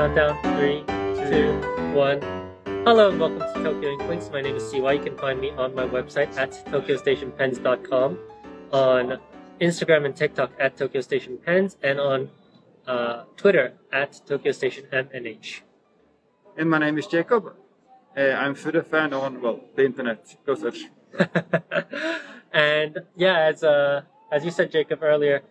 Countdown. Three, two, one. Hello and welcome to Tokyo Inklings. My name is CY. You can find me on my website at tokyostationpens.com, on Instagram and TikTok at Tokyo Station Pens, and on uh, Twitter at Tokyo Station MNH. And my name is Jacob. Uh, I'm Fudefan on well the internet. Go search. and yeah, as uh, as you said, Jacob earlier,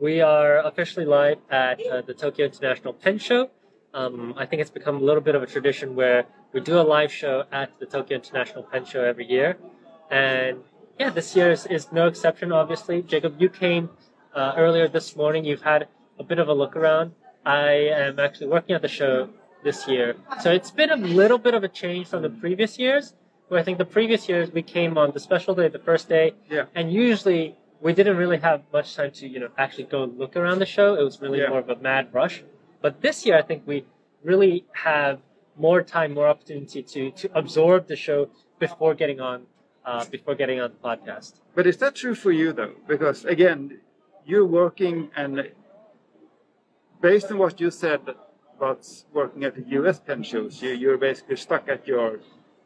we are officially live at uh, the Tokyo International Pen Show. Um, I think it's become a little bit of a tradition where we do a live show at the Tokyo International Pen Show every year, and yeah, this year is, is no exception. Obviously, Jacob, you came uh, earlier this morning. You've had a bit of a look around. I am actually working at the show this year, so it's been a little bit of a change from the previous years. Where I think the previous years we came on the special day, the first day, Yeah. and usually we didn't really have much time to you know actually go look around the show. It was really Yeah. more of a mad rush. But this year, I think we really have more time, more opportunity to to absorb the show before getting on uh, before getting on the podcast. But is that true for you though? Because again, you're working and based on what you said about working at the US pen shows, you, you're basically stuck at your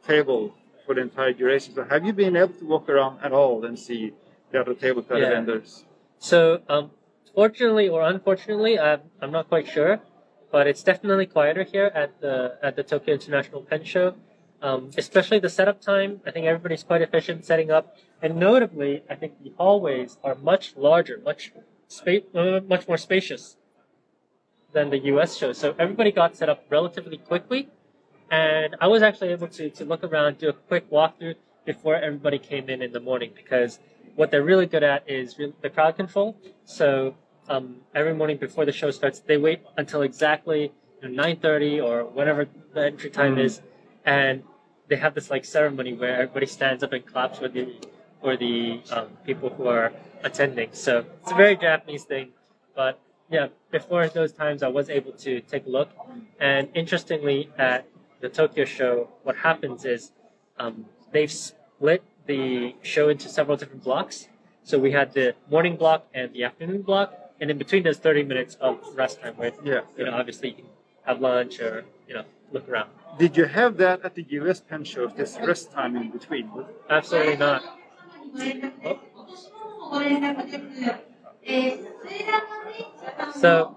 table for the entire duration. So have you been able to walk around at all and see the other table Yeah. vendors? So, um, fortunately or unfortunately, I'm, I'm not quite sure, but it's definitely quieter here at the at the Tokyo International Pen Show. Um, especially the setup time. I think everybody's quite efficient setting up, and notably, I think the hallways are much larger, much spa- uh, much more spacious than the U.S. show. So everybody got set up relatively quickly, and I was actually able to to look around, do a quick walkthrough before everybody came in in the morning because what they're really good at is the crowd control. So um, every morning before the show starts, they wait until exactly you know, 9:30 or whatever the entry time Mm. is, and they have this like ceremony where everybody stands up and claps for the for the um, people who are attending. So it's a very Japanese thing, but yeah, before those times, I was able to take a look, and interestingly, at the Tokyo show, what happens is um, they've split the show into several different blocks. So we had the morning block and the afternoon block, and in between there's 30 minutes of rest time where Yeah. you know obviously you can have lunch or you know look around. Did you have that at the US pen shows, this rest time in between? Absolutely not. So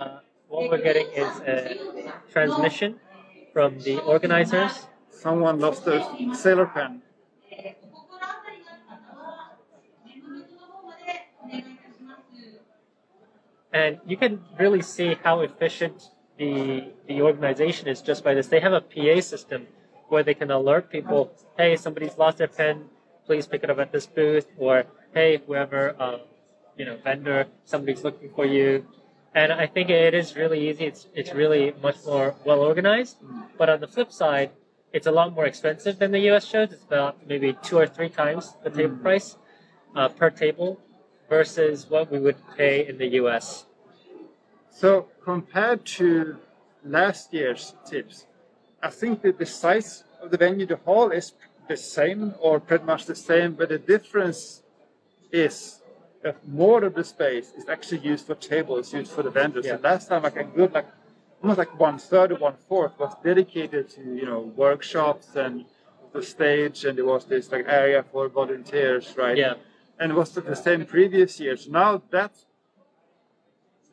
uh, what we're getting is a transmission from the organizers. Someone lost their sailor pen. And you can really see how efficient the the organization is just by this. They have a PA system where they can alert people, hey, somebody's lost their pen, please pick it up at this booth, or hey, whoever, um, you know, vendor, somebody's looking for you. And I think it is really easy. It's it's really much more well organized. But on the flip side, it's a lot more expensive than the U.S. shows. It's about maybe two or three times the table price uh, per table versus what we would pay in the U.S. So compared to last year's tips, I think that the size of the venue, the hall is the same or pretty much the same, but the difference is that more of the space is actually used for tables, used for the vendors. Yeah. So last time, like a good, like almost like one third or one fourth was dedicated to you know workshops and the stage, and there was this like area for volunteers, right? Yeah. And it was the same previous years. Now that's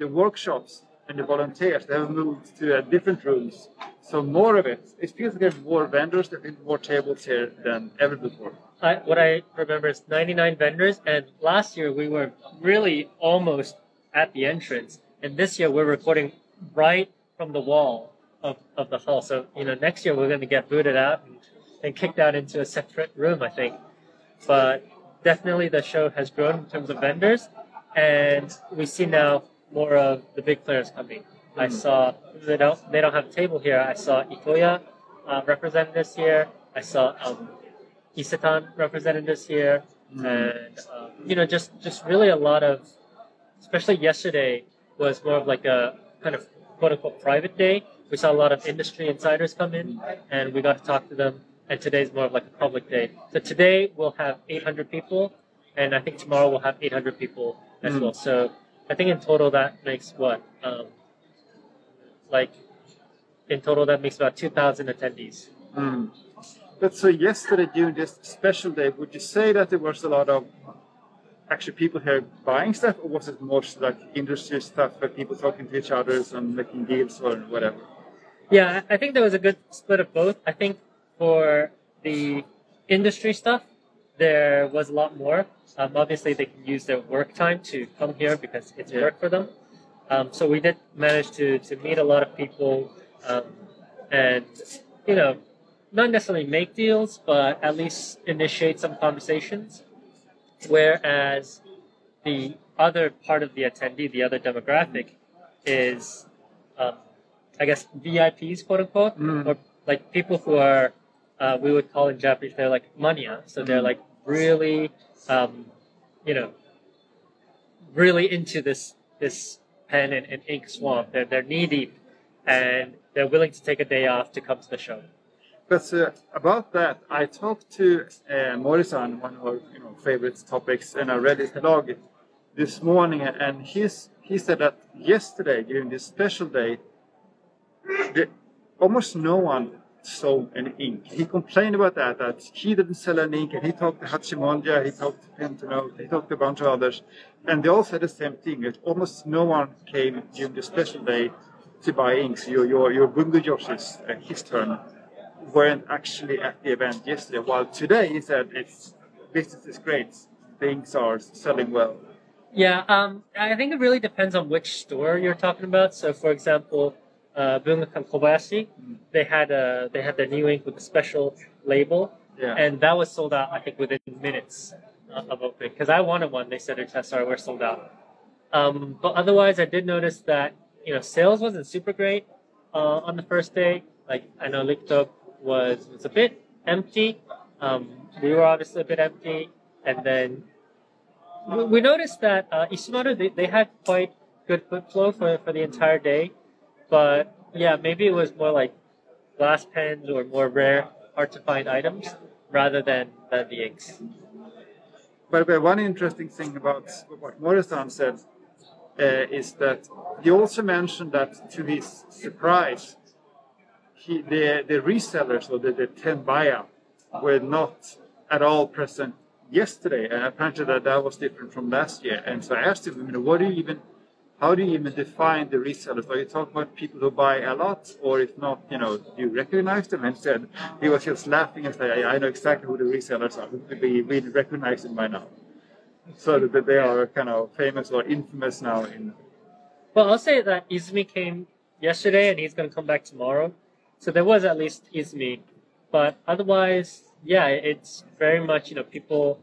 the workshops and the volunteers they have moved to uh, different rooms. So more of it. It feels like there's more vendors, there are more tables here than ever before. I, what I remember is 99 vendors, and last year we were really almost at the entrance, and this year we're recording right from the wall of, of the hall. So you know, next year we're going to get booted out and, and kicked out into a separate room, I think. But definitely the show has grown in terms of vendors, and we see now more of the big players coming. I saw they don't they don't have a table here. I saw Itoya uh, represented this year. I saw um, Isetan represented this year, and um, you know just just really a lot of, especially yesterday was more of like a kind of quote unquote private day. We saw a lot of industry insiders come in, and we got to talk to them. And today's more of like a public day. So today we'll have 800 people, and I think tomorrow we'll have 800 people as Mm. well. So I think in total that makes what um, like in total, that makes about 2,000 attendees. Mm. But so yesterday during this special day, would you say that there was a lot of actually people here buying stuff, or was it more like industry stuff, like people talking to each other and making deals or whatever? Yeah, I think there was a good split of both. I think for the industry stuff, there was a lot more. Um, obviously, they can use their work time to come here because it's Yeah. work for them. Um, so we did manage to, to meet a lot of people um, and, you know, not necessarily make deals, but at least initiate some conversations. Whereas the other part of the attendee, the other demographic, is, um, I guess, VIPs, quote unquote, Mm. or like people who are, uh, we would call in Japanese, they're like mania. So they're Mm. like really, um, you know, really into this this pen and, and ink swamp. They're they're knee deep, and they're willing to take a day off to come to the show. But uh, about that, I talked to uh, Morrison, one of our you know, favorite topics, and I read his blog this morning, and he's, he said that yesterday, during this special day, the, almost no one sold any ink. He complained about that, that he didn't sell any ink, and he talked to Hachimondia, he talked to Pentanote, he talked to a bunch of others, and they all said the same thing, that almost no one came during the special day to buy inks. Your, your, your Bungo Josh's, uh, his turn, weren't actually at the event yesterday. While today he said it's business is great, things are selling well. Yeah, um, I think it really depends on which store you're talking about. So, for example, uh, Bungakan Kobayashi, they had a they had their new ink with a special label, Yeah. and that was sold out. I think within minutes uh, of opening. Because I wanted one, they said, "Oh, "Sorry, we're sold out." Um, but otherwise, I did notice that you know sales wasn't super great uh, on the first day. Like I know Licktop was was a bit empty. Um, we were obviously a bit empty, and then we- we noticed that uh, Ishimaru they, they had quite good foot flow for, for the entire day, but yeah, maybe it was more like glass pens or more rare, hard to find items rather than, than the inks. By the one interesting thing about what Morrison said uh, is that he also mentioned that to his surprise, he, the, the resellers or the, the 10 buyer were not at all present yesterday. And apparently that, that was different from last year. And so I asked him, you know, what do you even, how do you even define the resellers? Are you talking about people who buy a lot? Or if not, you know, do you recognize them? And said, he was just laughing and said, I, I know exactly who the resellers are. We, we recognize them by now. So that they are kind of famous or infamous now in Well, I'll say that Izumi came yesterday and he's going to come back tomorrow. So there was at least Izumi. But otherwise, yeah, it's very much, you know, people,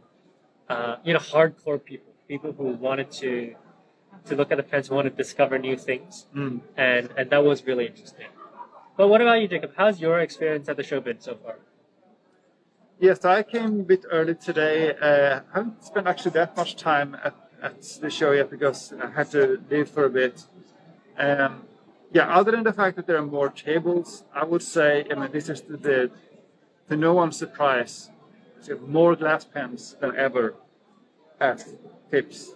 uh, you know, hardcore people, people who wanted to to look at the pens, who want to discover new things. Mm. And, and that was really interesting. But what about you, Jacob? How's your experience at the show been so far? Yes, I came a bit early today. Uh, I haven't spent actually that much time at, at the show yet because I had to leave for a bit. Um, yeah, other than the fact that there are more tables, I would say, I mean, this is the, the to no one's surprise, more glass pens than ever at Tips.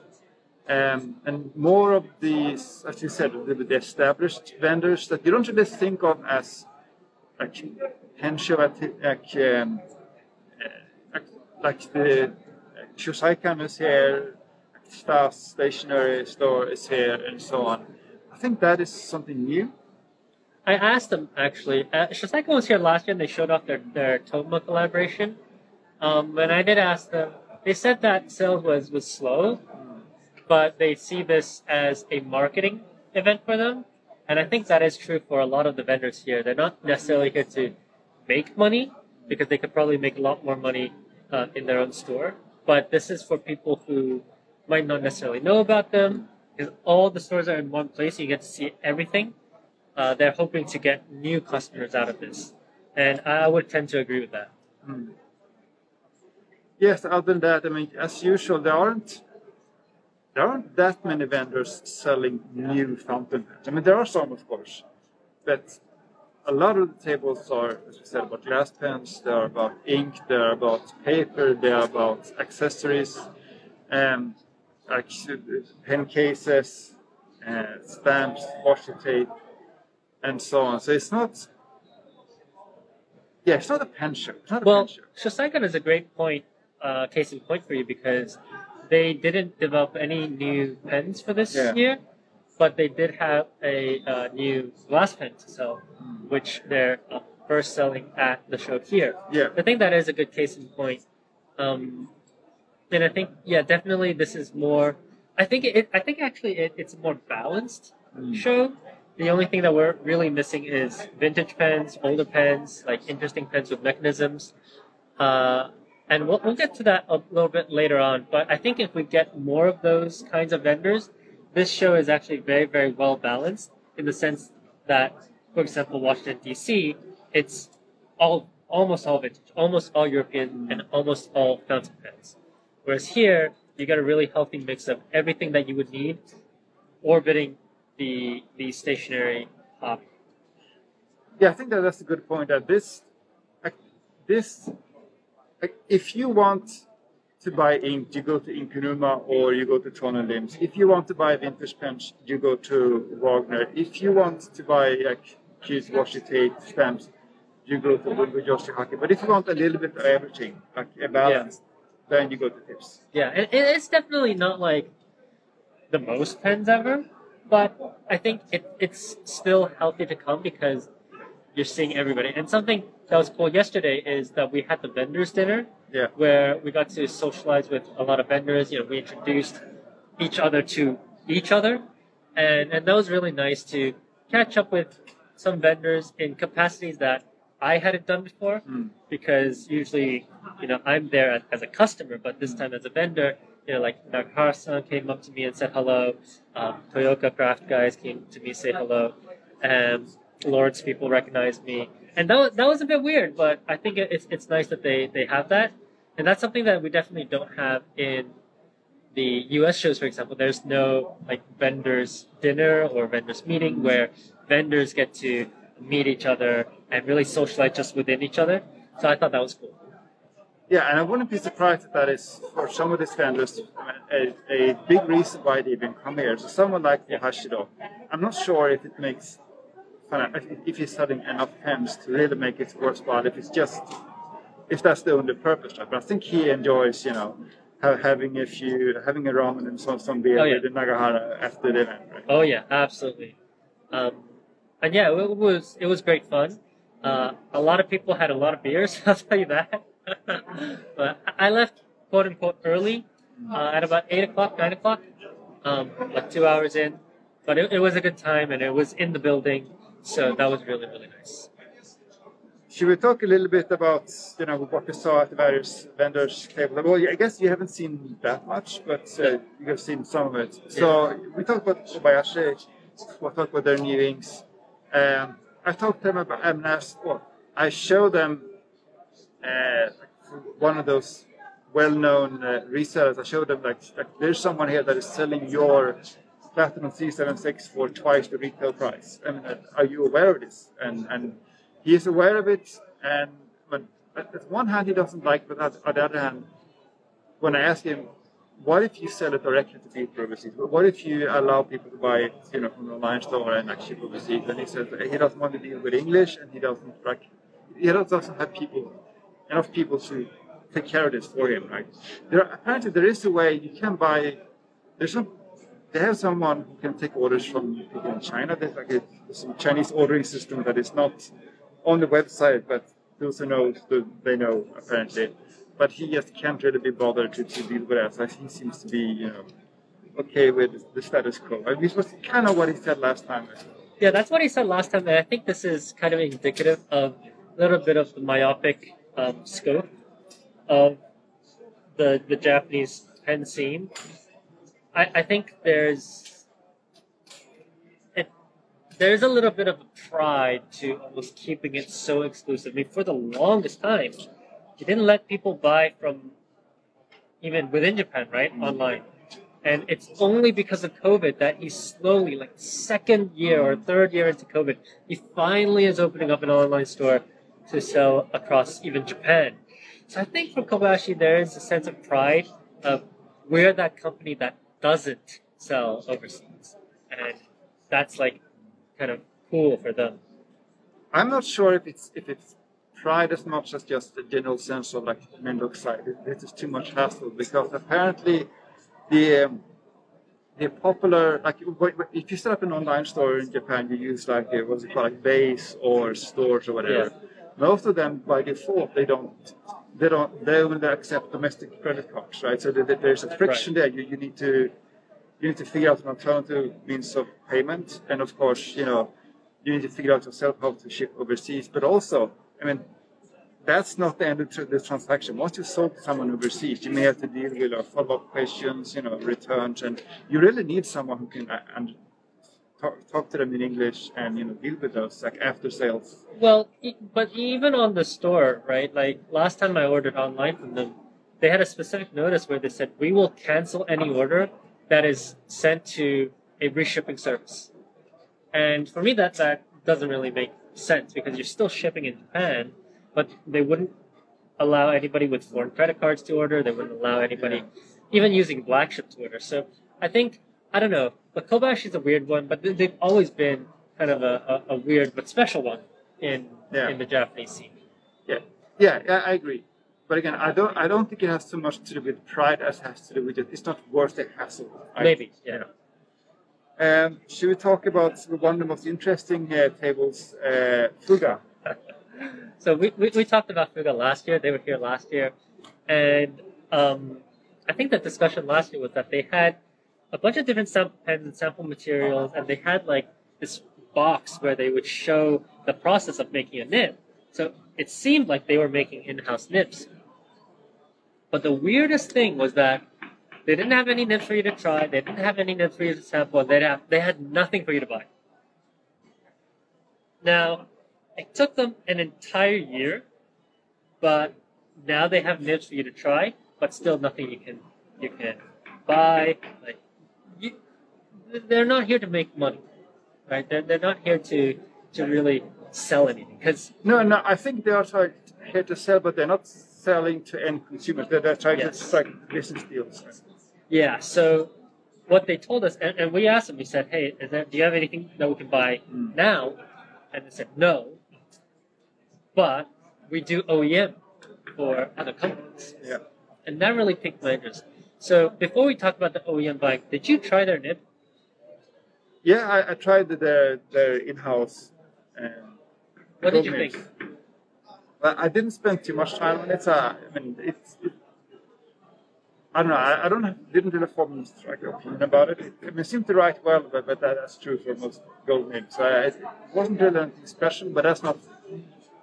Um, and more of these, as you said, the, the established vendors that you don't really think of as like at like, um, uh, like the Shosaikan is here, Stas stationery store is here, and so on. I think that is something new. I asked them actually. Uh, Shosaikan was here last year and they showed off their, their Toma collaboration. Um, and I did ask them, they said that sales was, was slow, but they see this as a marketing event for them. And I think that is true for a lot of the vendors here. They're not necessarily here to make money because they could probably make a lot more money uh, in their own store. But this is for people who might not necessarily know about them because all the stores are in one place. You get to see everything. Uh, they're hoping to get new customers out of this. And I would tend to agree with that. Mm. Yes, other than that, I mean, as usual, there aren't there aren't that many vendors selling new fountain pens. I mean, there are some, of course, but a lot of the tables are, as we said, about glass pens. They are about ink. They are about paper. They are about accessories, um, like pen cases, uh, stamps, washi tape. and so on. So it's not. Yeah, it's not a pen show. It's not a Well, pen show. Shosaikan is a great point, uh, case in point for you because they didn't develop any new pens for this Yeah. year, but they did have a uh, new glass pen to sell, which they're uh, first selling at the show here. Yeah. I think that is a good case in point. Um, and I think, yeah, definitely this is more. I think it. I think actually it, it's a more balanced show. The only thing that we're really missing is vintage pens, older pens, like interesting pens with mechanisms. Uh, and we'll, we'll get to that a little bit later on. But I think if we get more of those kinds of vendors, this show is actually very, very well balanced in the sense that, for example, Washington D.C. It's all almost all vintage, almost all European, and almost all fountain pens. Whereas here, you got a really healthy mix of everything that you would need, orbiting the the stationary hobby. Yeah, I think that that's a good point. That this, this, if you want to buy ink, you go to Inkunuma or you go to Tronen Limbs. If you want to buy vintage pens, you go to Wagner. If you want to buy like cute washi tape stamps, you go to Bungo Yoshihaki. But if you want a little bit of everything, like a balance, then you go to Tips. Yeah, it- it's definitely not like the most pens ever, but I think it, it's still healthy to come because you're seeing everybody. And something that was cool yesterday is that we had the vendors dinner Yeah. where we got to socialize with a lot of vendors. You know, we introduced each other to each other, and and that was really nice to catch up with some vendors in capacities that I hadn't done before. Mm. Because usually, you know, I'm there as, as a customer, but this time as a vendor, you know, like Nagahara-san came up to me and said hello. Um, Toyooka Craft guys came to me say hello, and Lawrence people recognized me, and that was, that was a bit weird, but I think it's it's nice that they they have that, and that's something that we definitely don't have in the U.S. shows, for example. There's no like vendors dinner or vendors meeting where vendors get to meet each other and really socialize just within each other. So I thought that was cool. Yeah, and I wouldn't be surprised if that is for some of these vendors a, a big reason why they even come here. So someone like Yeah. Hashido, I'm not sure if it makes fun- if- if he's selling enough pens to really make it worthwhile. If it's just if that's the only purpose, right? But I think he enjoys, you know, having a few, having a ramen and some some beer Oh, yeah. with the Nagahara after the event, right? Oh yeah, absolutely. Um, and yeah, it was it was great fun. Uh, a lot of people had a lot of beers. I'll tell you that. but I left quote unquote early uh, at about eight o'clock, nine o'clock, um, like two hours in. But it, it was a good time, and it was in the building, so that was really really nice. Should we talk a little bit about you know what we saw at the various vendors' table? Well, I guess you haven't seen that much, but uh, you have seen some of it. So we talked about Kobayashi. We talked about their new inks. Um, I talked to them about. Mean, asked, well, I showed them uh, one of those well-known uh, resellers. I showed them like, like there's someone here that is selling your Platinum C76 for twice the retail price. I mean, uh, are you aware of this? And and he is aware of it. And but at one hand, he doesn't like, but at, on the other hand, when I ask him, what if you sell it directly to people overseas? What if you allow people to buy it, you know, from the online store and actually overseas? And he says he doesn't want to deal with English, and he doesn't like, he doesn't have people, enough people to take care of this for him, right? There are, apparently there is a way you can buy. There's some. They have someone who can take orders from people in China. There's like a some Chinese ordering system that is not on the website, but those who know, they know apparently. But he just can't really be bothered to, to deal with that. So he seems to be, you know, okay with the status quo. I mean, this was kind of what he said last time. Yeah, that's what he said last time, and I think this is kind of indicative of a little bit of the myopic um, scope of the the Japanese pen scene. I, I think there's it, there's a little bit of pride to almost keeping it so exclusive. I mean, for the longest time, he didn't let people buy from even within Japan, right, mm-hmm. online. And it's only because of COVID that he's slowly, like second year or third year into COVID, he finally is opening up an online store to sell across even Japan. So I think for Kobayashi, there is a sense of pride of we're that company that doesn't sell overseas. And that's like kind of cool for them. I'm not sure if it's if it's pride as much as just a general sense of like men look side. This is too much hassle because apparently the um, the popular like if you set up an online store in Japan, you use like a, what's it called like base or stores or whatever. Yeah. Most of them by default they don't they don't they will accept domestic credit cards, right? So there- there's a friction there. You, you need to you need to figure out an alternative means of payment, and of course, you know, you need to figure out yourself how to ship overseas. But also, I mean, that's not the end of the transaction. Once you sold to someone overseas, you may have to deal with follow-up questions, you know, returns, and you really need someone who can uh, and talk, talk to them in English and you know deal with those like after sales. Well, but even on the store, right? Like last time I ordered online from them, they had a specific notice where they said we will cancel any order that is sent to a reshipping service. And for me, that that doesn't really make sense because you're still shipping in Japan, but they wouldn't allow anybody with foreign credit cards to order. They wouldn't allow anybody, even using Blackship to order. So I think I don't know. But Kobayashi is a weird one, but they- they've always been kind of a, a, a weird but special one in Yeah. in the Japanese scene. Yeah, yeah, yeah, I agree. But again, I don't, I don't think it has so much to do with pride as it has to do with it. It's not worth the hassle. Maybe, yeah. Um, should we talk about one of the most interesting uh, tables, uh, Fuga? So we, we, we talked about Fuga last year. They were here last year, and um, I think the discussion last year was that they had a bunch of different sample pens and sample materials, and they had like this box where they would show the process of making a nib. So it seemed like they were making in-house nibs. But the weirdest thing was that they didn't have any nibs for you to try. They didn't have any nibs for you to sample. They they had nothing for you to buy. Now, it took them an entire year, but now they have nibs for you to try, but still nothing you can you can buy. Like they're not here to make money, right? They're, they're not here to to really sell anything because No, no, I think they are trying here to sell, but they're not selling to end consumers. They're, they're trying Yes. to strike business deals. yeah. So what they told us, and, and we asked them, we said, "Hey, is there, do you have anything that we can buy Mm. now?" And they said, "No, but we do OEM for other companies." Yeah. and that really piqued my interest. So before we talk about the OEM bike, did you try their nib? Yeah, I, I tried their their in-house. What did you think? Well, I didn't spend too much time on it. Uh, I mean, it's. It, I don't know. I, I don't have, didn't really form a strike opinion about it. it. I mean, it seemed to write well, but, but that, that's true for most gold names. So I, it wasn't really anything special, but that's not.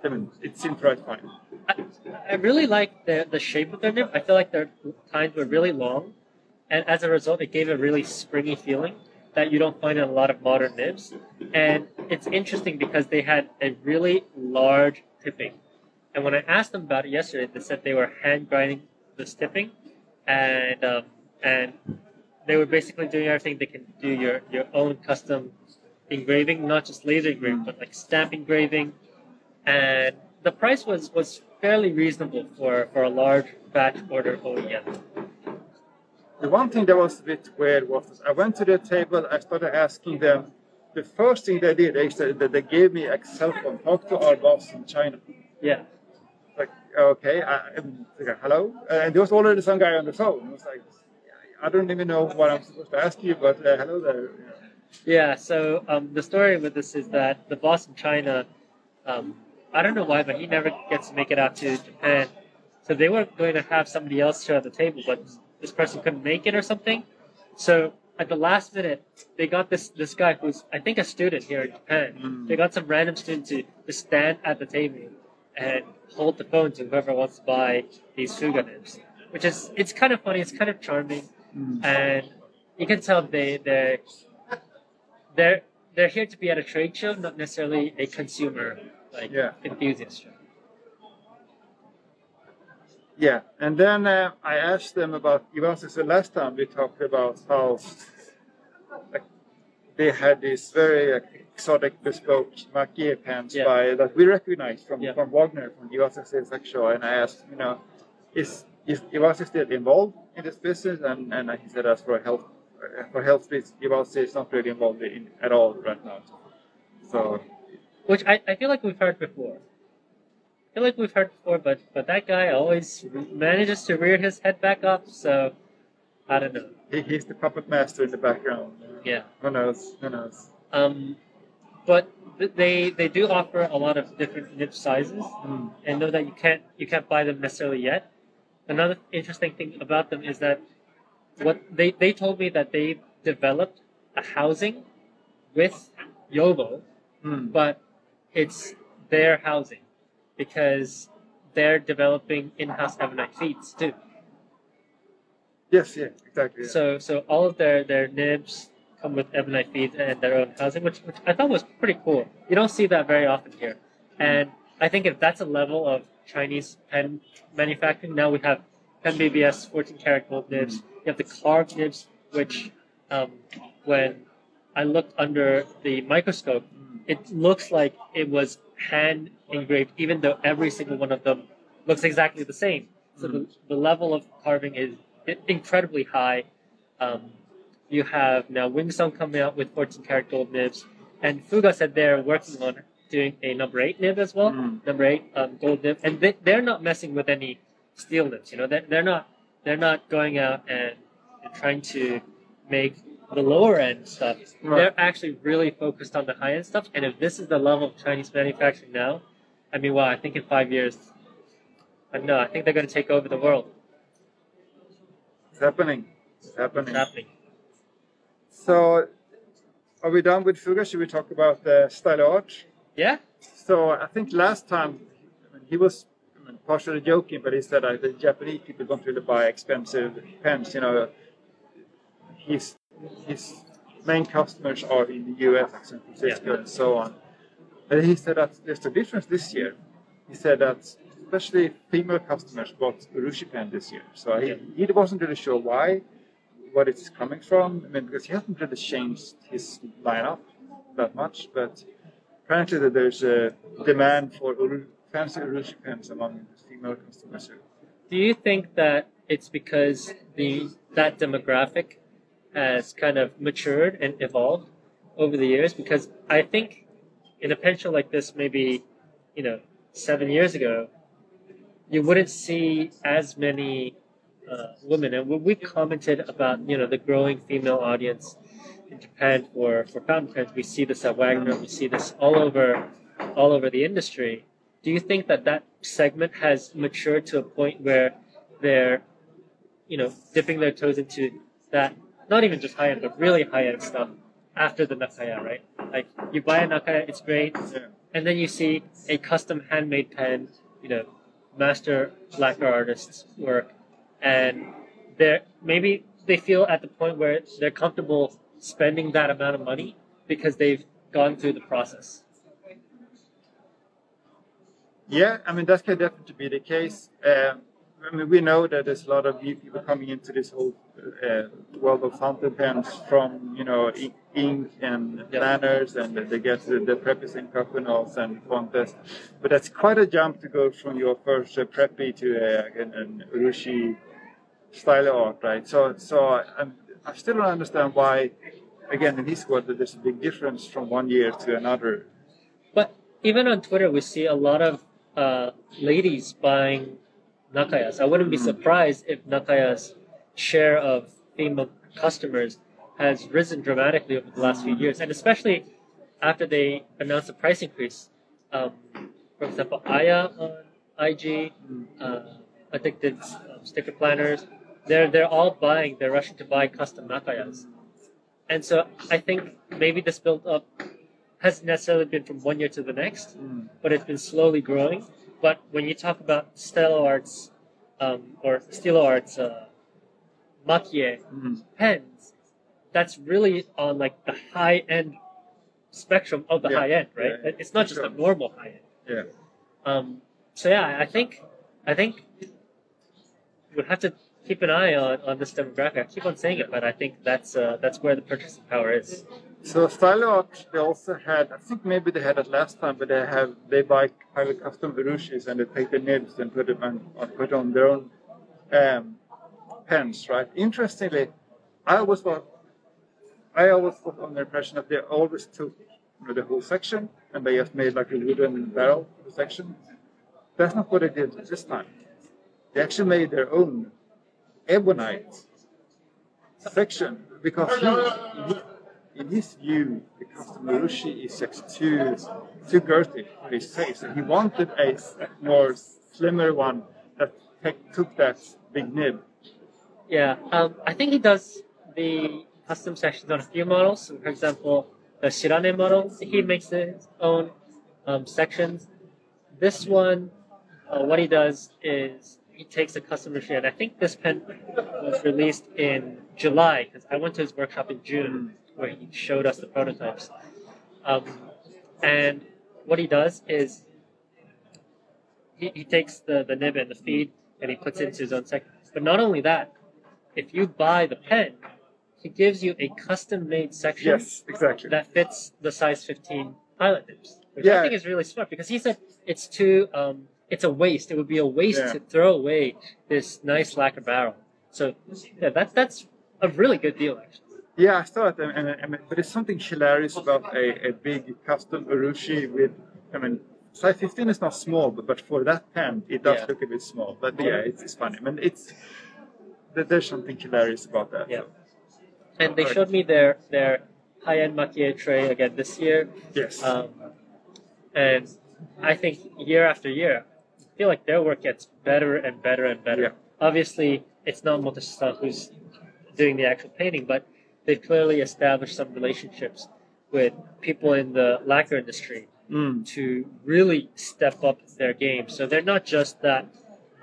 I mean, it seemed to write fine. I, I really like the the shape of their nib. I feel like their tines were really long, and as a result, it gave a really springy feeling that you don't find in a lot of modern nibs. And it's interesting because they had a really large tipping. And when I asked them about it yesterday, they said they were hand grinding this tipping, and um, and they were basically doing everything they can do your your own custom engraving, not just laser engraving, but like stamp engraving. And the price was was fairly reasonable for for a large batch order OEM. The one thing that was a bit weird was I went to the table, I started asking them. The first thing they did is that that they gave me a cell phone, talk to our boss in China. Yeah, Like, okay, I, like, hello? And there was already some guy on the phone. I was like, I don't even know what I'm supposed to ask you, but uh, hello there. yeah. So um, the story with this is that the boss in China, um, I don't know why, but he never gets to make it out to Japan. So they were going to have somebody else show at the table, but this person couldn't make it or something. So at the last minute, they got this this guy who's I think a student here in Japan. Mm. They got some random student to, to stand at the table and hold the phone to whoever wants to buy these fuga nibs, which is it's kind of funny. It's kind of charming, and you can tell they they they're they're here to be at a trade show, not necessarily a consumer like Yeah. enthusiast show. Yeah, and then uh, I asked them about Ivansis. The last time we talked about how like, they had these very uh, exotic bespoke maki-e pens Yeah. by that we recognize from, Yeah. from Wagner from Sex Show, and I asked, you know, is is Ivansis still involved in this business? And and he said, as for health for health reasons, is not really involved in at all right now. So which I, I feel like we've heard before. I feel like we've heard before, but but that guy always manages to rear his head back up. So I don't know. he, he's the puppet master in the background. Yeah. Who knows? Who knows? Um, but they they do offer a lot of different nib sizes, Mm. and know that you can't you can't buy them necessarily yet. Another interesting thing about them is that what they they told me that they developed a housing with JoWo, Mm. but it's their housing because they're developing in-house ebonite feeds too. Yes, yeah, exactly. yeah. So so all of their their nibs come with ebonite feeds and their own housing, which which I thought was pretty cool. You don't see that very often here, mm-hmm. and I think if that's a level of Chinese pen manufacturing, now we have PenBBS 14 karat gold mm-hmm. nibs. You have the carved nibs, which um, when I looked under the microscope, mm-hmm. it looks like it was hand engraved, even though every single one of them looks exactly the same. So the, the level of carving is incredibly high. Um, you have now Wing Sung coming out with 14 karat gold nibs, and Fuga said they're working on doing a number eight nib as well, Mm. number eight um, gold nib, and they, they're not messing with any steel nibs. You know, they're, they're not they're not going out and, and trying to make the lower end stuff. Right. They're actually really focused on the high end stuff. And if this is the level of Chinese manufacturing now, I mean, wow, I think in five years, I know, I think they're going to take over the world. It's happening. It's happening. It's happening. So, are we done with Fuga? Should we talk about the Stylo Art? Yeah? So, I think last time he was partially joking, but he said uh, the Japanese people don't really buy expensive pens. You know, his his main customers are in the U.S., San Francisco, Yeah. and so on. And he said that there's a difference this year. He said that especially female customers bought Urushi pen this year. So he, he wasn't really sure why, what it's coming from. I mean, because he hasn't really changed his lineup that much, but apparently that there's a demand for Uru, fancy Urushi pens among female customers. here. Do you think that it's because the that demographic has kind of matured and evolved over the years? Because I think in a pen show like this, maybe you know seven years ago, you wouldn't see as many uh, women, and we commented about you know the growing female audience in Japan for for fountain pens, we see this at Wagner, we see this all over all over the industry. Do you think that that segment has matured to a point where they're, you know, dipping their toes into that, not even just high end, but really high end stuff after the Nakaya, right? Like, you buy a Nakaya, it's great, Yeah. and then you see a custom handmade pen, you know, master lacquer artist's work, and they're maybe they feel at the point where they're comfortable spending that amount of money because they've gone through the process. Yeah, I mean that can definitely be the case. Um, I mean, we know that there's a lot of new people coming into this whole uh, world of fountain pens from you know i- ink and Yeah. planners, and they get the, the preppies and coconuts and contests. But that's quite a jump to go from your first uh, preppy to uh, an, an urushi Stylo Art, right? So, so I'm, I still don't understand why. Again, in this world, that there's a big difference from one year to another. But even on Twitter, we see a lot of uh, ladies buying Nakayas. I wouldn't be Mm. surprised if Nakaya's share of female customers has risen dramatically over the last few years, and especially after they announced a price increase. Um, for example, Aya on IG, uh, Addicted um, sticker planners, they're they're all buying. They're rushing to buy custom Nakayas, and so I think maybe this build up hasn't necessarily been from one year to the next, but it's been slowly growing. But when you talk about Stella Arts um, or Stilo Arts uh, Makie Mm. pens, that's really on like the high end spectrum of the Yeah. high end, right? Yeah, yeah. It's not just Sure. a normal high end. Yeah. Um, so yeah, I think I think we'll have to keep an eye on, on this demographic. I keep on saying it, but I think that's uh, that's where the purchasing power is. So Stylo Art, they also had. I think maybe they had it last time, but they have they buy highly custom Urushis and they take the nibs and put them on, on put on their own um, pens, right? Interestingly, I always thought I always got on the impression that they always took you know, the whole section, and they just made like a wooden barrel section. That's not what they did this time. They actually made their own ebonite section because he, he in his view, the custom Urushi is just too too girthy for his taste, and he wanted a more slimmer one that took that big nib. Yeah, um, I think he does the custom sections on a few models. For example, the Shirane model, he makes his own um, sections. This one, uh, what he does is he takes a custom machine. And I think this pen was released in July because I went to his workshop in June where he showed us the prototypes. Um, and what he does is he, he takes the, the nib and the feed and he puts it into his own section. But not only that, if you buy the pen, he gives you a custom made section Yes, exactly. that fits the size 15 pilot nibs, which Yeah. I think is really smart because he said it's too, um, it's a waste. It would be a waste Yeah. to throw away this nice lacquer barrel. So yeah, that, that's a really good deal actually. Yeah, I saw it, and, and, and but there's something hilarious about a, a big custom Urushi with, I mean, size 15 is not small, but, but for that pen, it does Yeah. look a bit small. But yeah, it's, it's funny. I mean, it's there's something hilarious about that. Yeah. And they showed me their their high-end maki-e tray again this year. Yes. Um, and I think year after year, I feel like their work gets better and better and better. Yeah. Obviously, it's not Motoshistan who's doing the actual painting, but they've clearly established some relationships with people in the lacquer industry Mm. to really step up their game. So they're not just that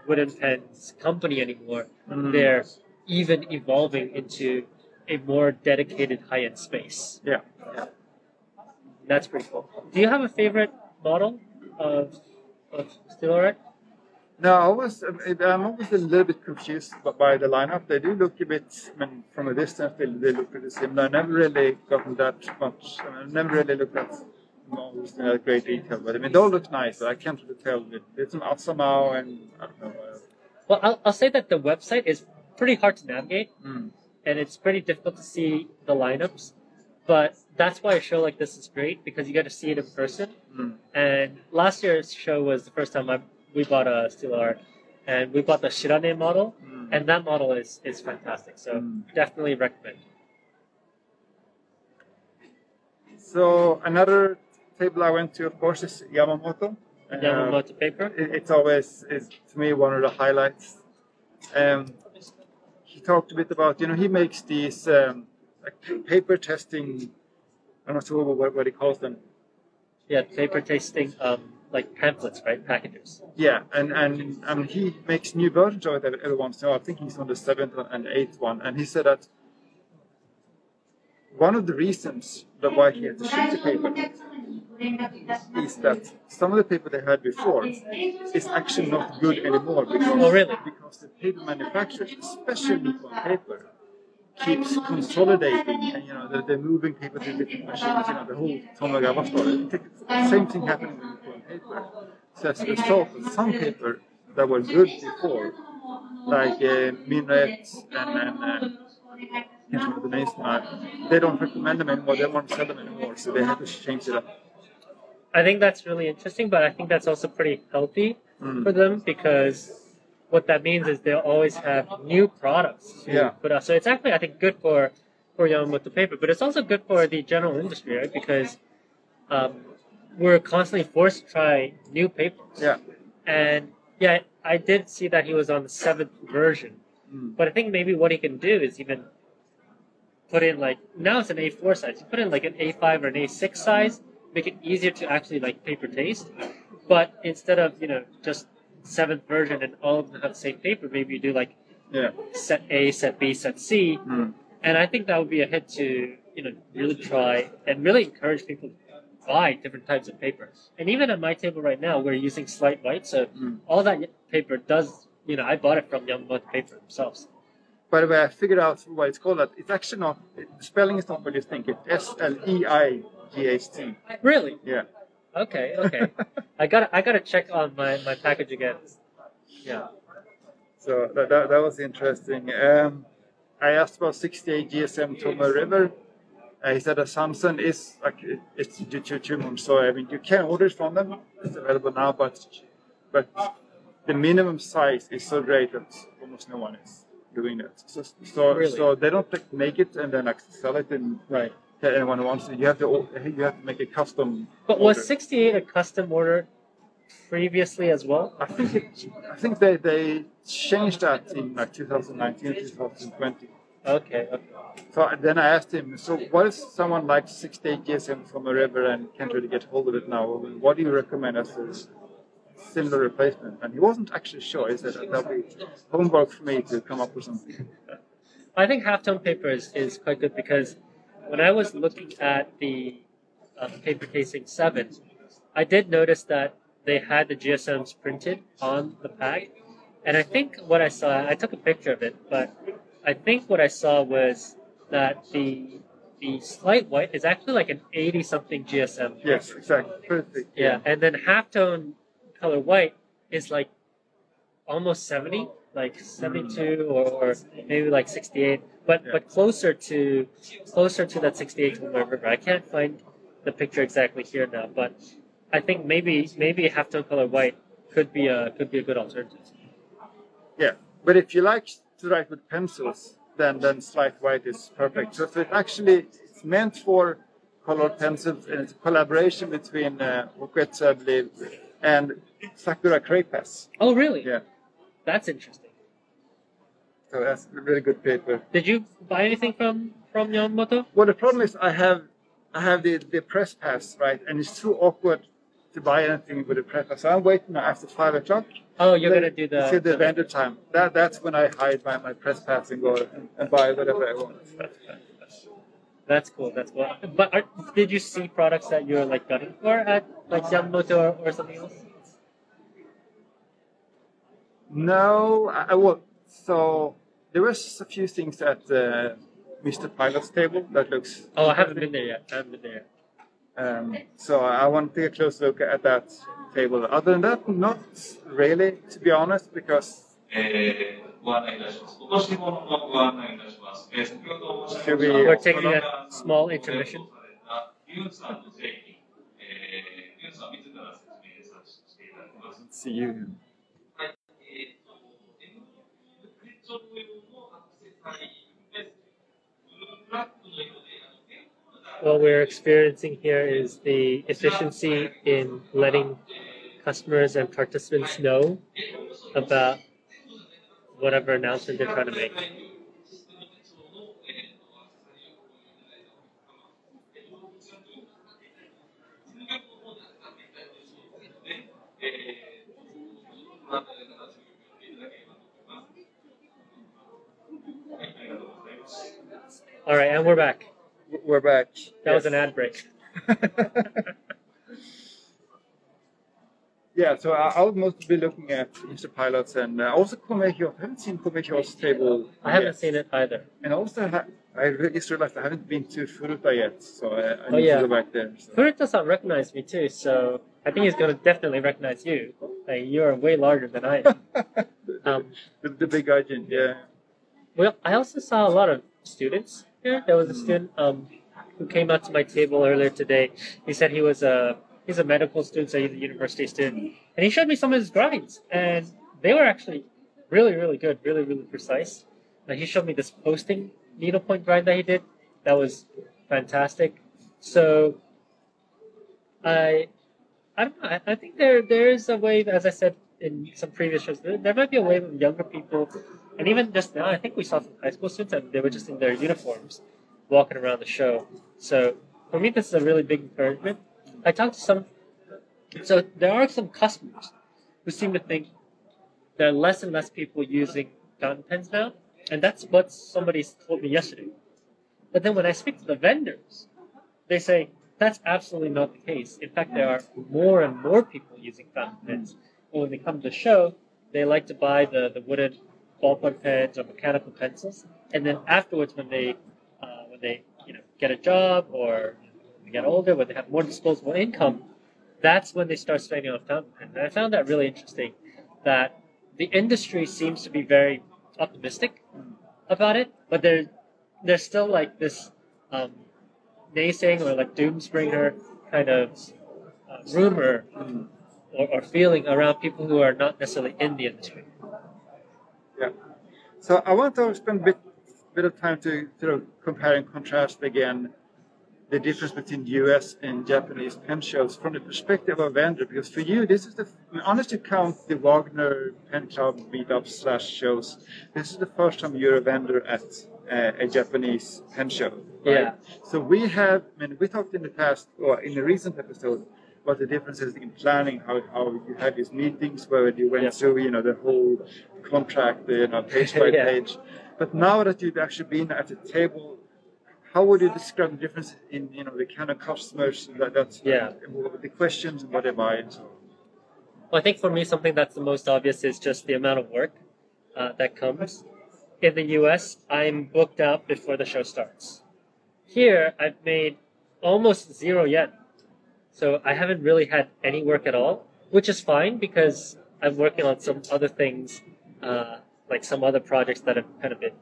wooden pens company anymore. Mm. They're even evolving into a more dedicated high-end space. Yeah. That's pretty cool. Do you have a favorite model of of Stylo Art? No, I was, I'm always a little bit confused by the lineup. They do look a bit, I mean, from a distance, they, they look pretty similar. I never really gotten that much, I mean, I never really looked at models in that great detail. But I mean, they all look nice, but I can't really tell. It's some Asamao and, I don't know. Uh, Well, I'll, I'll say that the website is pretty hard to navigate, mm, and it's pretty difficult to see the lineups. But that's why a show like this is great because you get to see it in person. mm. And last year's show was the first time I, we bought a Stylo Art, and we bought the Shirane model, Mm. and that model is is fantastic. So Mm. definitely recommend. So another table I went to, of course, is Yamamoto. Uh, Yamamoto paper. it- it's always is to me one of the highlights. Um, he talked a bit about you know he makes these um, like paper testing. I'm not sure what, what he calls them. Yeah, paper tasting, um, like pamphlets, right? Packages. Yeah, and and and he makes new versions of it every, once in a while. I think he's on the seventh and eighth one, and he said that one of the reasons that why he had to shoot the paper is that some of the paper they had before is actually not good anymore because, Oh, really? because the paper manufacturers, especially Nippon Paper, keeps consolidating and you know they're, they're moving paper to different machines. You know the whole Tomoegawa story. Same thing happening with Nippon Paper. So as a result, some paper that were good before, like uh, Minuet and, and uh, the names now, they don't recommend them anymore. They won't sell them anymore, so they have to change it up. I think that's really interesting, but I think that's also pretty healthy Mm. for them because what that means is they'll always have new products to Yeah. put out. So it's actually, I think, good for for Yamamoto paper, but it's also good for the general industry, right? Because um, we're constantly forced to try new papers. Yeah. And yeah, I did see that he was on the seventh version, Mm. but I think maybe what he can do is even put in like now it's an A4 size. You put in like an A5 or an A6 size, make it easier to actually like paper taste. But instead of you know just seventh version and all of them have the same paper, maybe you do like Yeah. set A, set B, set C, Mm. and I think that would be a hit to you know really try and really encourage people to buy different types of paper. And even at my table right now, we're using Sleight White, so Mm. all that paper does. You know, I bought it from Yamamoto Paper themselves. By the way, I figured out why it's called that. It's actually not, the spelling is not what you think. It's S L E I G H T. Really? Yeah. Okay, okay. I got I got to check on my, my package again. Yeah. So that, that, that was interesting. Um, I asked about 68 GSM Tomoe River. Uh, he said that Samsung is like it- it's tumor, so I mean you can order it from them. It's available now, but but the minimum size is so great that almost no one is doing it. So so, Really? so they don't like, make it and then like sell it and Right. tell anyone who wants it. You have to you have to make a custom. But was 68 a custom order previously as well? I think it, I think they, they changed that in like 2019, 2020. Okay, okay. So then I asked him, so what if someone like 68 GSM from a river and can't really get hold of it now? What do you recommend as a similar replacement? And he wasn't actually sure. He said that'll be homework for me to come up with something. I think halftone paper is, is quite good because when I was looking at the uh, paper casing 7, I did notice that they had the GSMs printed on the pack. And I think what I saw, I took a picture of it, but I think what I saw was that the the Sleight White is actually like an 80 something GSM. Yes, exactly. Perfect. Yeah, and then halftone color white is like almost 70, like 72 or, or maybe like 68, but Yeah. but closer to closer to that 68 Wilmar River. I can't find the picture exactly here now, but I think maybe maybe halftone color white could be a could be a good alternative. Yeah, but if you like to write with pencils, then then Sleight White is perfect. So it actually it's meant for colored pencils, and it's a collaboration between uh, I believe, and Sakura Craypass. Oh, really? Yeah, That's interesting. so that's a really good paper. Did you buy anything from from Yamamoto? Well, the problem is I have I have the, the press pass right, and it's too awkward to buy anything with a press pass. So I'm waiting after five o'clock. Oh, you're gonna do the, till the vendor time. That that's when I hide my, my press pass and go and, and buy whatever I want. That's cool. That's cool. But are, did you see products that you're like gunning for at like Yamamoto or, or something else? No, I, I will. So there was a few things at uh, Mr. Pilot's table that looks. Oh, I haven't been there yet. I haven't been there. Yet. Um, so I want to take a close look at that table. Other than that, not really, to be honest, because. Should we We're taking a small intermission. See you. what we're experiencing here is the efficiency in letting customers and participants know about whatever announcement they're trying to make. All right, and we're back. We're back. That was an ad break. yeah, so I- I'll mostly be looking at Mr. Pilots and uh, also Komekyo. I haven't seen Komekyo's table. I haven't yet. seen it either. And also, ha- I re- just realized I haven't been to Furuta yet, so I, I Oh, need yeah. to go back there. So. Furuta-san recognized me too, so I think he's gonna definitely recognize you. Like, you're way larger than I am. Um, the, the big agent, yeah. Well, I also saw a lot of students here. There was a student um, who came out to my table earlier today. He said he was a he's a medical student, so he's a university student, and he showed me some of his drawings, and they were actually really, really good, really, really precise. Like he showed me this posting needlepoint drawing that he did. That was fantastic. So, I I don't know. I, I think there there is a wave, as I said in some previous shows, there, there might be a wave of younger people, and even just now, I think we saw some high school students, and they were just in their uniforms, walking around the show. So for me, this is a really big encouragement. I talked to some, so there are some customers who seem to think there are less and less people using fountain pens now, and that's what somebody told me yesterday. But then when I speak to the vendors, they say that's absolutely not the case. In fact, there are more and more people using fountain pens. But when they come to the show, they like to buy the, the wooden ballpoint pens or mechanical pencils, and then afterwards, when they uh, when they you know get a job or get older, when they have more disposable income, that's when they start spending on fountain pens. And I found that really interesting. That the industry seems to be very optimistic about it, but there's there's still like this um, naysaying or like doomsbringer kind of uh, rumor or, or feeling around people who are not necessarily in the industry. So I want to spend a bit, bit of time to sort of compare and contrast again the difference between US and Japanese pen shows from the perspective of a vendor. Because for you, this is the, I mean, honest to count the Wagner Pen Club meetups slash shows, this is the first time you're a vendor at uh, a Japanese pen show. Right? Yeah. So we have, I mean, we talked in the past, or in a recent episode, what the differences in planning, how, how you had these meetings where you went through, you know, the whole contract, you know, page by Yeah. page. But now that you've actually been at the table, how would you describe the difference in, you know, the kind of customers that, that's Yeah. the questions and what they buy and so on? Well, I think for me, something that's the most obvious is just the amount of work uh, that comes. In the US, I'm booked out before the show starts. Here, I've made almost zero yen. So I haven't really had any work at all, which is fine because I'm working on some other things, uh, like some other projects that have kind of been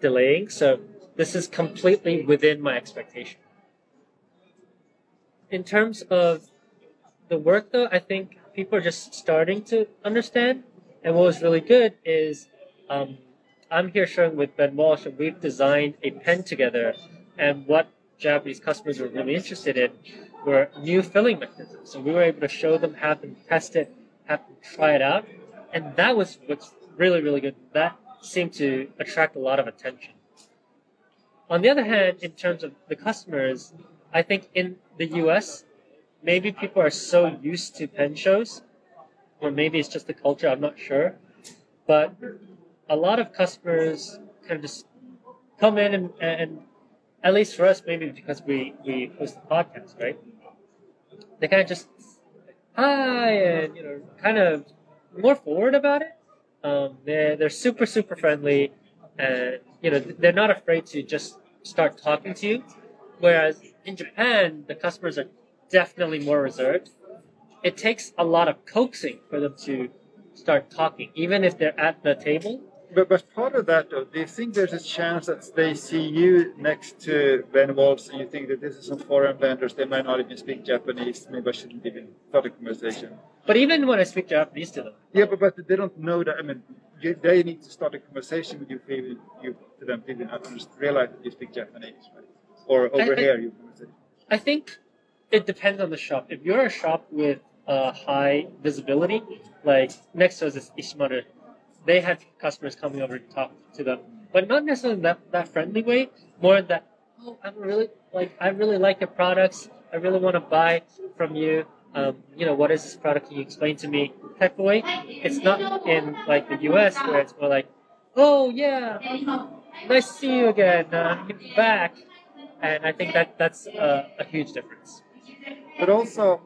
delaying. So this is completely within my expectation. In terms of the work though, I think people are just starting to understand. And what was really good is um, I'm here showing with Ben Walsh, and we've designed a pen together. And what Japanese customers were really interested in were new filling mechanisms. So we were able to show them, have them test it, have them try it out. And that was what's really, really good. That seemed to attract a lot of attention. On the other hand, in terms of the customers, I think in the US, maybe people are so used to pen shows, or maybe it's just the culture, I'm not sure. But a lot of customers kind of just come in and, and at least for us, maybe because we, we host the podcast, right? They kind of just, hi, and, you know, kind of more forward about it. Um, they're, they're super, super friendly, and, you know, they're not afraid to just start talking to you. Whereas in Japan, the customers are definitely more reserved. It takes a lot of coaxing for them to start talking, even if they're at the table. But, but part of that, though, do you think there's a chance that they see you next to Ben Walsh and you think that this is some foreign vendors, they might not even speak Japanese, maybe I shouldn't even start a conversation? But even when I speak Japanese to them, Yeah, but, but they don't know that. I mean, you, they need to start a conversation with you even you to them even realize that you speak Japanese, right? Or overhear your conversation. I think it depends on the shop. If you're a shop with uh, high visibility, like next to us is Ishimaru, they had customers coming over to talk to them, but not necessarily that, that friendly way. More that, oh, I'm really like I really like your products. I really want to buy from you. Um, you know, what is this product? Can you explain to me? Type of way. It's not in like the U.S. where it's more like, oh yeah, nice to see you again. Uh, get back. And I think that that's a, a huge difference. But also,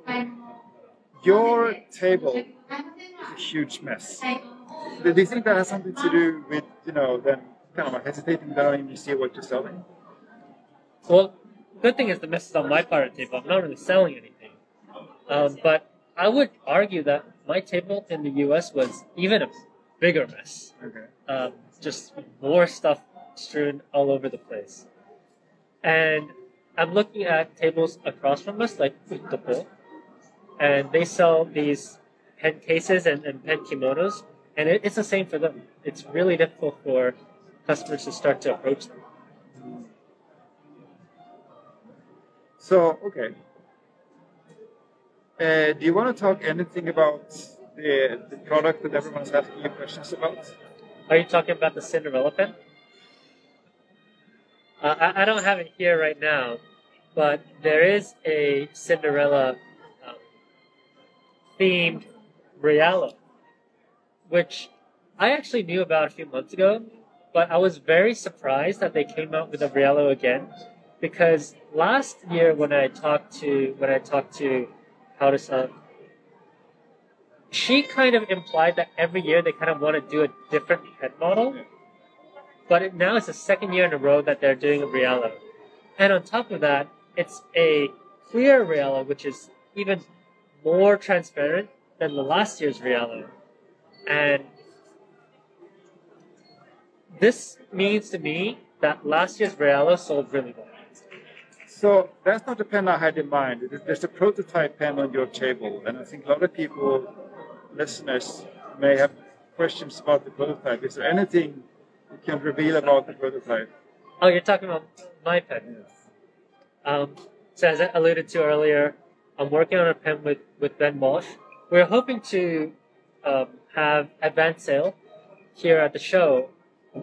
your table is a huge mess. Do you think that has something to do with, you know, them kind of hesitating down and you see what you're selling? Well, good thing is the mess is on my part of the table. I'm not really selling anything. Um, but I would argue that my table in the U.S. was even a bigger mess. Okay. Um, just more stuff strewn all over the place. And I'm looking at tables across from us, like Uttopo, and they sell these pen cases and, and pen kimonos, and it, it's the same for them. It's really difficult for customers to start to approach them. So, okay. Uh, do you want to talk anything about the, the product that everyone's asking you questions about? Are you talking about the Cinderella pen? Uh, I, I don't have it here right now, but there is a Cinderella um, themed Realo, which I actually knew about a few months ago, but I was very surprised that they came out with a Realo again, because last year when I talked to when I talked to Haru-san, she kind of implied that every year they kind of want to do a different head model. But it, now it's the second year in a row that they're doing a Realo. And on top of that, it's a clear Realo, which is even more transparent than the last year's Realo. And this means to me that last year's Realo sold really well. So that's not the pen I had in mind. There's a prototype pen on your table, and I think a lot of people, listeners, may have questions about the prototype. Is there anything you can reveal about the prototype? Oh, you're talking about my pen. Yes. Um, so as I alluded to earlier, I'm working on a pen with, with Ben Walsh. We're hoping to um, have advance sale here at the show,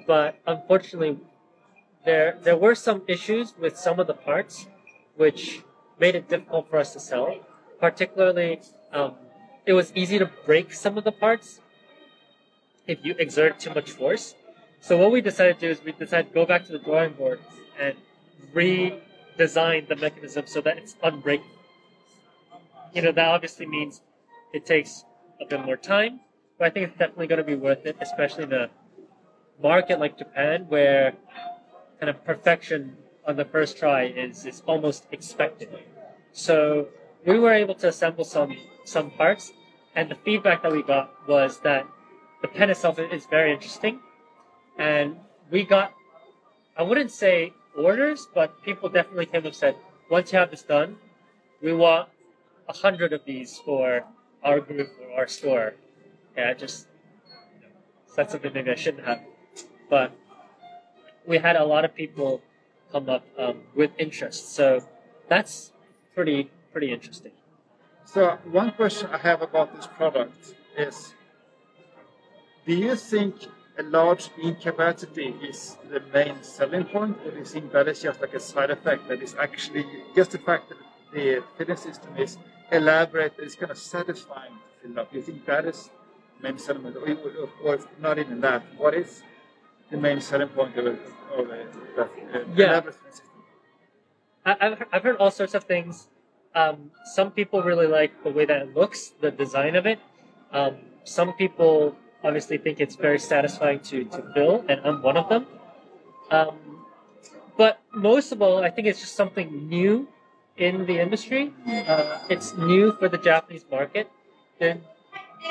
but unfortunately, there there were some issues with some of the parts, which made it difficult for us to sell. Particularly, um, it was easy to break some of the parts if you exert too much force. So what we decided to do is we decided to go back to the drawing board and redesign the mechanism so that it's unbreakable. You know, that obviously means it takes a bit more time, but I think it's definitely going to be worth it, especially a market like Japan where kind of perfection on the first try is, is almost expected. So we were able to assemble some some parts, and the feedback that we got was that the pen itself is very interesting, and we got I wouldn't say orders, but people definitely came and said, once you have this done, we want a hundred of these for our group or our store. Yeah, just said something maybe I shouldn't have, but we had a lot of people come up um, with interest. So that's pretty pretty interesting. So one question I have about this product is: Do you think a large ink capacity is the main selling point, or do you think that is just like a side effect that is actually just the fact that the filling system is elaborate, it's kind of satisfying to fill up? Do you think that is main selling point, or, or not even that? What is the main selling point of, it, of uh, Yeah. elaborate filling system? I, I've, I've heard all sorts of things. Um, some people really like the way that it looks, the design of it. Um, some people obviously think it's very satisfying to, to fill, and I'm one of them. Um, but most of all, I think it's just something new in the industry. Uh, it's new for the Japanese market. And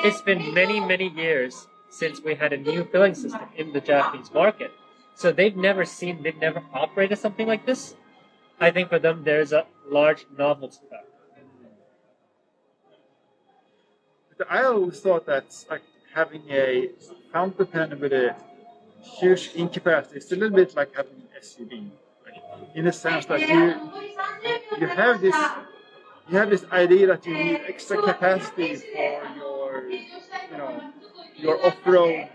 it's been many, many years since we had a new filling system in the Japanese market. So they've never seen, they've never operated something like this. I think for them, there's a large novelty factor. I always thought that like having a fountain pen with a huge ink capacity is a little bit like having an SUV. In a sense that you you have this you have this idea that you need extra capacity for your you know your off-road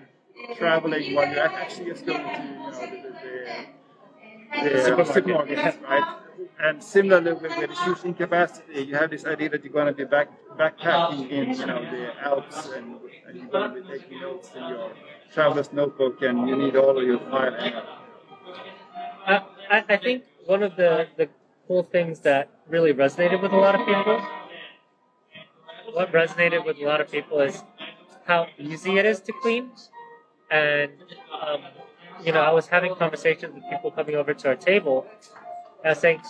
traveling while you're actually just going to you know the, the, the, the Supermarket. supermarket, right? And similarly with, with the huge ink capacity, you have this idea that you're going to be back backpacking in you know the Alps and, and you're going to be taking notes in your traveler's notebook and you need all of your filing. I, uh, I I think one of the, the cool things that really resonated with a lot of people, what resonated with a lot of people is how easy it is to clean. And, um, you know, I was having conversations with people coming over to our table, and I was saying,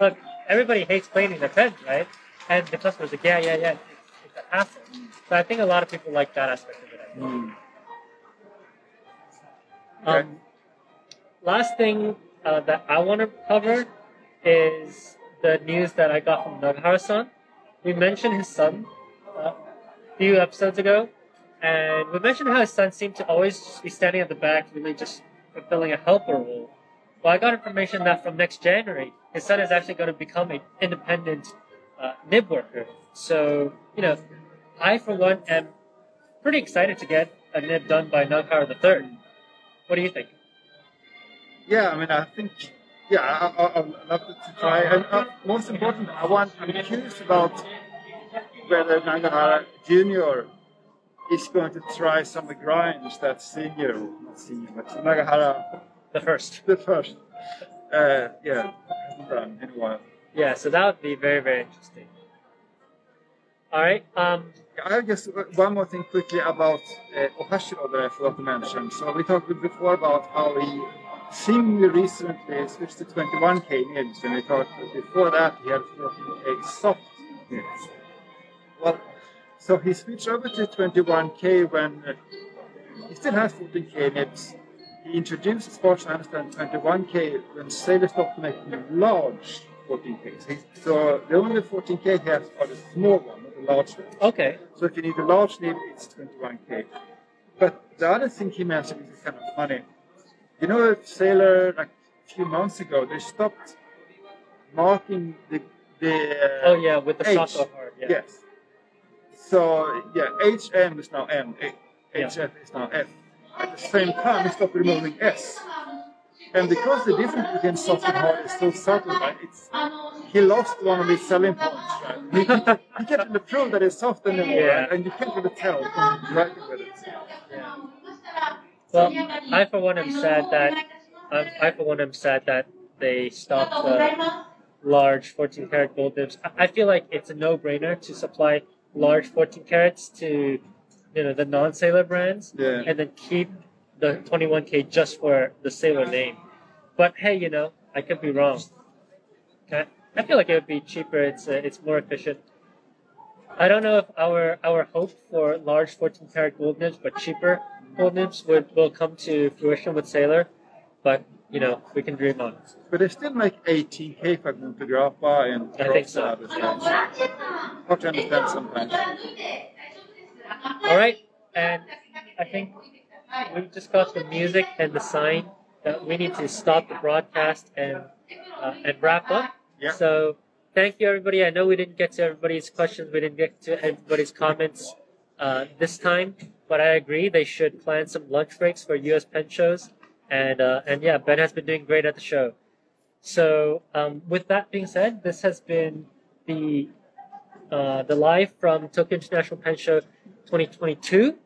look, everybody hates cleaning their pens, right? And the customer's like, yeah, yeah, yeah, it's, a hassle. So I think a lot of people like that aspect of it. Mm. Um, last thing uh, that I want to cover is the news that I got from Nagahara-san. We mentioned his son few episodes ago, and we mentioned how his son seemed to always be standing at the back, really just fulfilling a helper role. Well, I got information that from next January, his son is actually going to become an independent uh, nib worker. So, you know, I, for one, am pretty excited to get a nib done by Nagahara the Third. What do you think? Yeah, I mean, I think, yeah, I, I, I'd love to try. And uh, most important, I want, I'm curious about whether Nagahara Junior is going to try some of the grinds that Senior, not Senior, but Nagahara, The first. the first, uh, yeah, hasn't done in a while. Yeah, so that would be very, very interesting. All right. Um, I have just one more thing quickly about uh, Ohashiro that I forgot to mention. So we talked before about how he seemingly recently switched to 21k nibs, and we talked before that he had 14k soft so he switched over to 21k when uh, he still has 14k nibs. He introduced, far understand, 21k when Sailor stopped making large 14K. So the only 14K has are the small one, not the large one. Okay. So if you need a large nib, it's 21K. But the other thing he mentioned is kind of funny. You know, Sailor, like a few months ago, they stopped marking the. the uh, Oh yeah, with the H. shot. Yeah. Yes. So, yeah, HM is now N, H- Yeah. HF is now F. At the same time, they stopped removing S. And because the difference between soft and hard is so subtle, right, it's, he lost one of his selling points. Right? He, he can't prove that it's soft anymore, Yeah. right? and you can't really tell from writing with it. Yeah. Well, I for one am sad that um, I for one am sad that they stopped the large 14 karat gold nibs. I- I feel like it's a no-brainer to supply large 14 carats to you know the non-sailor brands Yeah. and then keep the 21k just for the sailor name. But hey, you know, I could be wrong. I, I feel like it would be cheaper. It's uh, it's more efficient. I don't know if our our hope for large 14 karat gold nibs but cheaper gold nibs would will come to fruition with Sailor, but you know we can dream on. But they still make 18k for Montegrappa and I think so, Rockstar as well. Hard to understand sometimes. All right, and I think we've just got the music and the sign that we need to stop the broadcast and uh, and wrap up. Yeah. So thank you everybody. I know we didn't get to everybody's questions. We didn't get to everybody's comments uh, this time, but I agree they should plan some lunch breaks for U.S. pen shows. And uh, and yeah, Ben has been doing great at the show. So um, with that being said, this has been the uh, the live from Tokyo International Pen Show 2022,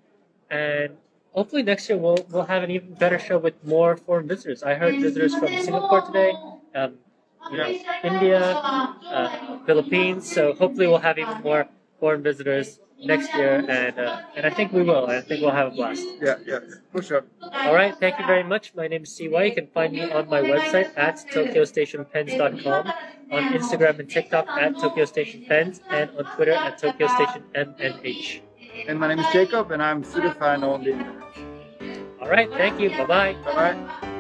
and hopefully next year we'll we'll have an even better show with more foreign visitors. I heard visitors from Singapore today, um, you know, India, uh, Philippines. So hopefully we'll have even more foreign visitors next year, and uh, and I think we will. I think we'll have a blast. Yeah, yeah, for sure. All right, thank you very much. My name is CY. You can find me on my website at tokyostationpens.com, on Instagram and TikTok at Tokyo Station Pens, and on Twitter at Tokyo Station MNH. And my name is Jacob, and I'm Fudefan on the internet. All right, thank you. Bye bye. Bye bye.